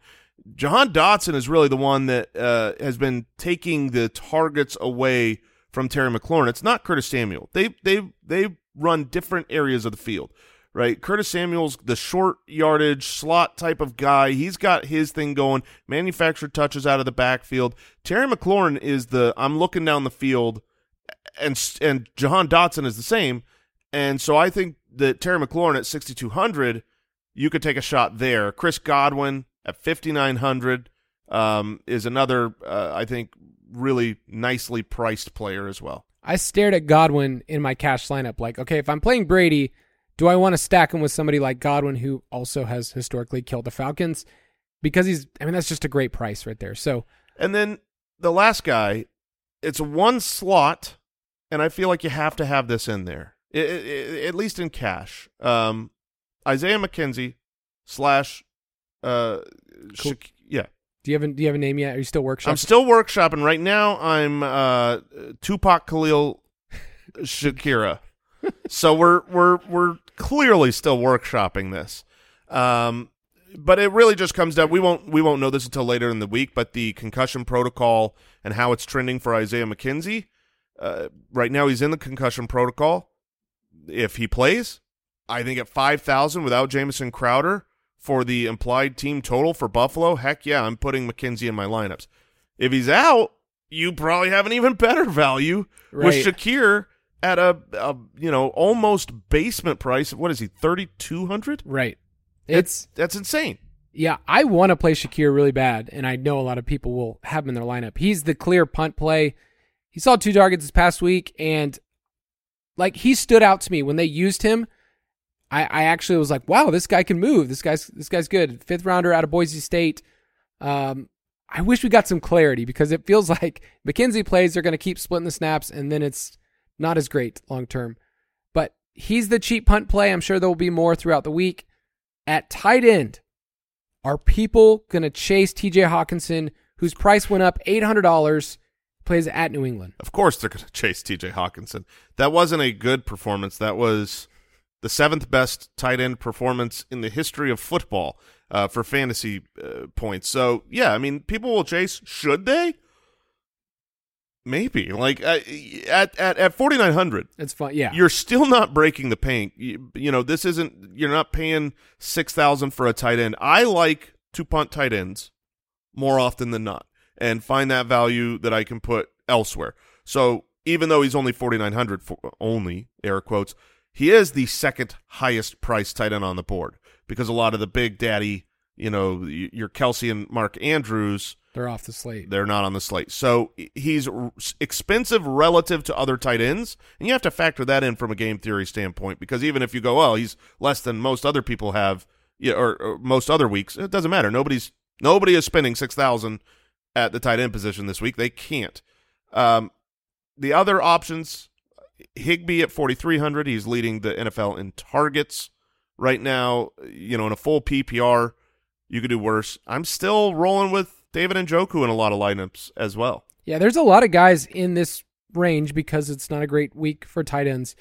Jahan Dotson is really the one that uh, has been taking the targets away from Terry McLaurin. It's not Curtis Samuel. They they they run different areas of the field, right? Curtis Samuel's the short yardage slot type of guy. He's got his thing going. Manufactured touches out of the backfield. Terry McLaurin is the I'm looking down the field and and Jahan Dotson is the same, and so I think that Terry McLaurin at 6200, you could take a shot there. Chris Godwin at 5900 um, is another uh, I think really nicely priced player as well. I stared at Godwin in my cash lineup. Like, okay, if I'm playing Brady, do I want to stack him with somebody like Godwin who also has historically killed the Falcons? Because he's, I mean, that's just a great price right there. So, and then the last guy, it's one slot and I feel like you have to have this in there, it, it, at least in cash. Um, Isaiah McKenzie slash, uh, cool. Sha- yeah. Do you have a, do you have a name yet? Are you still workshopping? I'm still workshopping right now. I'm uh, Tupac Khalil Shakira. so we're we're we're clearly still workshopping this. Um, but it really just comes down. We won't we won't know this until later in the week. But the concussion protocol and how it's trending for Isaiah McKenzie uh, right now, he's in the concussion protocol. If he plays, I think at five thousand without Jamison Crowder for the implied team total for Buffalo, heck yeah, I'm putting McKenzie in my lineups. If he's out, you probably have an even better value right. with Shakir at a, a, you know almost basement price. What is he? Thirty two hundred. Right. It's that's insane. Yeah, I want to play Shakir really bad, and I know a lot of people will have him in their lineup. He's the clear punt play. He saw two targets this past week, and like he stood out to me when they used him. I, I actually was like, wow, this guy can move. This guy's this guy's good. Fifth rounder out of Boise State. Um, I wish we got some clarity because it feels like McKenzie plays, they're going to keep splitting the snaps, and then it's not as great long term. But he's the cheap punt play. I'm sure there will be more throughout the week. At tight end, are people going to chase TJ Hockenson, whose price went up $800 plays at New England. Of course, they're going to chase T.J. Hockenson. That wasn't a good performance. That was the seventh best tight end performance in the history of football uh, for fantasy uh, points. So yeah, I mean, people will chase. Should they? Maybe like uh, at at at forty nine hundred. It's fun. Yeah, you're still not breaking the paint. You, you know, this isn't. You're not paying six thousand for a tight end. I like to punt tight ends more often than not and find that value that I can put elsewhere. So even though he's only 4,900 only air quotes, he is the second highest priced tight end on the board because a lot of the big daddy, you know, your Kelsey and Mark Andrews, they're off the slate. They're not on the slate. So he's expensive relative to other tight ends, and you have to factor that in from a game theory standpoint because even if you go, oh, he's less than most other people have, yeah, or, or most other weeks, it doesn't matter. Nobody's nobody is spending six thousand at the tight end position this week. They can't. Um, the other options, Higbee at 4,300. He's leading the NFL in targets right now. You know, in a full PPR, you could do worse. I'm still rolling with David and Njoku in a lot of lineups as well. Yeah, there's a lot of guys in this range because it's not a great week for tight ends.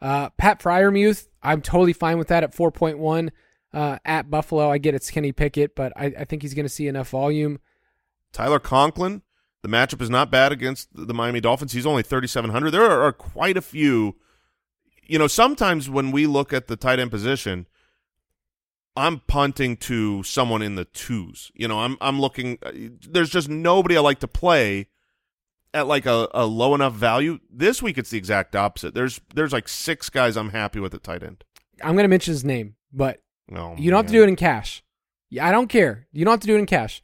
Uh, Pat Freiermuth, I'm totally fine with that at 4.1 uh, at Buffalo. I get it's Kenny Pickett, but I, I think he's going to see enough volume. Tyler Conklin, the matchup is not bad against the Miami Dolphins. He's only 3,700. There are, are quite a few. You know, sometimes when we look at the tight end position, I'm punting to someone in the twos. You know, I'm I'm looking. Uh, there's just nobody I like to play at like a, a low enough value. This week it's the exact opposite. There's there's like six guys I'm happy with at tight end. I'm gonna mention his name, but oh, you don't man. have to do it in cash. I don't care. You don't have to do it in cash.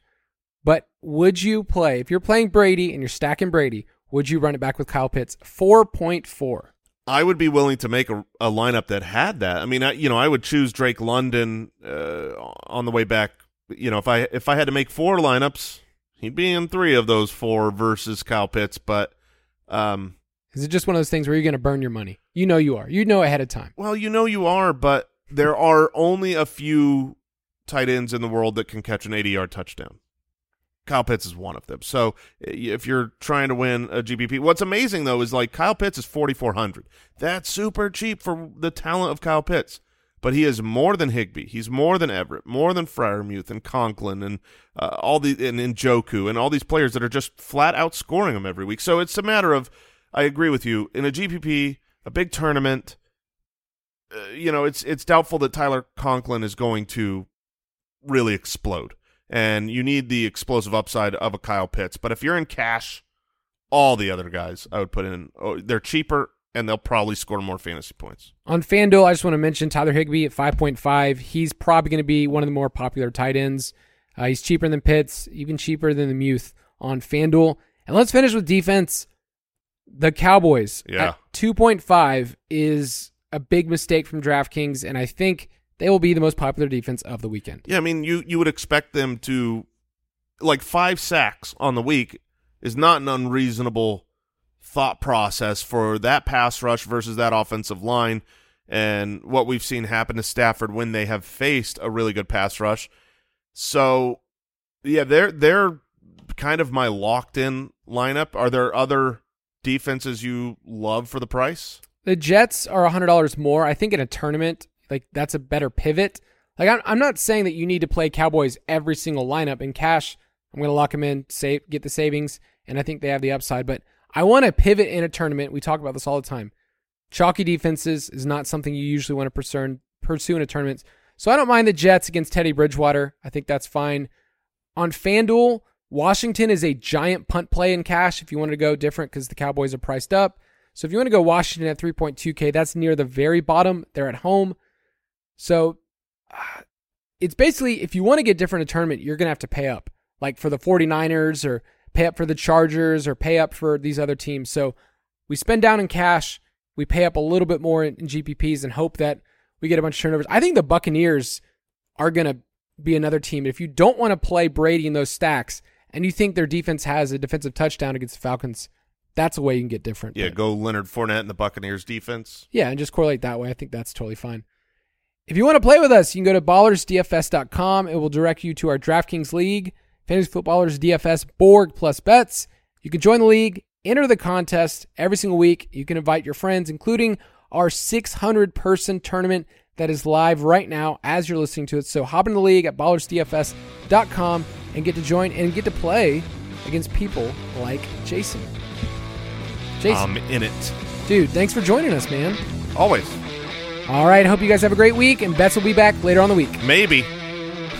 But would you play if you're playing Brady and you're stacking Brady? Would you run it back with Kyle Pitts? Four point four. I would be willing to make a, a lineup that had that. I mean, I, you know, I would choose Drake London uh, on the way back. You know, if I if I had to make four lineups, he'd be in three of those four versus Kyle Pitts. But um, Is it just one of those things where you're going to burn your money? You know you are. You know ahead of time. well, you know you are, but there are only a few tight ends in the world that can catch an 80 yard touchdown. Kyle Pitts is one of them. So if you're trying to win a GPP, what's amazing though is like Kyle Pitts is 4,400. That's super cheap for the talent of Kyle Pitts. But he is more than Higbee. He's more than Everett, more than Freiermuth and Conklin and uh, all the and, Njoku and all these players that are just flat out scoring him every week. So it's a matter of, I agree with you, in a GPP, a big tournament. Uh, you know, it's it's doubtful that Tyler Conklin is going to really explode and you need the explosive upside of a Kyle Pitts. But if you're in cash, all the other guys I would put in, oh, they're cheaper and they'll probably score more fantasy points. On FanDuel, I just want to mention Tyler Higbee at 5.5. He's probably going to be one of the more popular tight ends. Uh, he's cheaper than Pitts, even cheaper than the Muth on FanDuel. And let's finish with defense. The Cowboys Yeah. at 2.5 is a big mistake from DraftKings, and I think they will be the most popular defense of the weekend. Yeah, I mean, you you would expect them to like five sacks on the week is not an unreasonable thought process for that pass rush versus that offensive line and what we've seen happen to Stafford when they have faced a really good pass rush. So, yeah, they're they're kind of my locked in lineup. Are there other defenses you love for the price? The Jets are $100 more. I think in a tournament, like that's a better pivot. Like I'm, I'm not saying that you need to play Cowboys every single lineup in cash. I'm going to lock them in, save, get the savings, and I think they have the upside. But I want to pivot in a tournament. We talk about this all the time. Chalky defenses is not something you usually want to pursue, pursue in a tournament. So I don't mind the Jets against Teddy Bridgewater. I think that's fine. On FanDuel, Washington is a giant punt play in cash if you want to go different because the Cowboys are priced up. So if you want to go Washington at 3.2K, that's near the very bottom. They're at home. So uh, it's basically if you want to get different in a tournament, you're going to have to pay up, like for the 49ers or pay up for the Chargers or pay up for these other teams. So we spend down in cash, we pay up a little bit more in, in GPPs and hope that we get a bunch of turnovers. I think the Buccaneers are going to be another team. If you don't want to play Brady in those stacks and you think their defense has a defensive touchdown against the Falcons, that's a way you can get different. Yeah, But- go Leonard Fournette and the Buccaneers defense. yeah, and just correlate that way. I think that's totally fine. If you want to play with us, you can go to ballersdfs.com. It will direct you to our DraftKings League, Fantasy Footballers DFS Borg plus bets. You can join the league, enter the contest every single week. You can invite your friends, including our 600 person tournament that is live right now as you're listening to it. So hop in the league at ballersdfs.com and get to join and get to play against people like Jason. Jason, I'm in it. dude, thanks for joining us, man. Always. All right. Hope you guys have a great week, and Betts will be back later on the week. Maybe.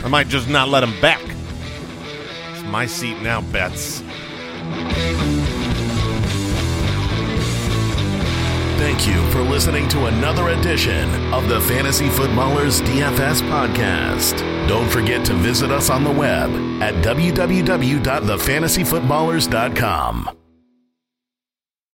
I might just not let him back. It's my seat now, Betts. Thank you for listening to another edition of the Fantasy Footballers DFS podcast. Don't forget to visit us on the web at www.thefantasyfootballers.com.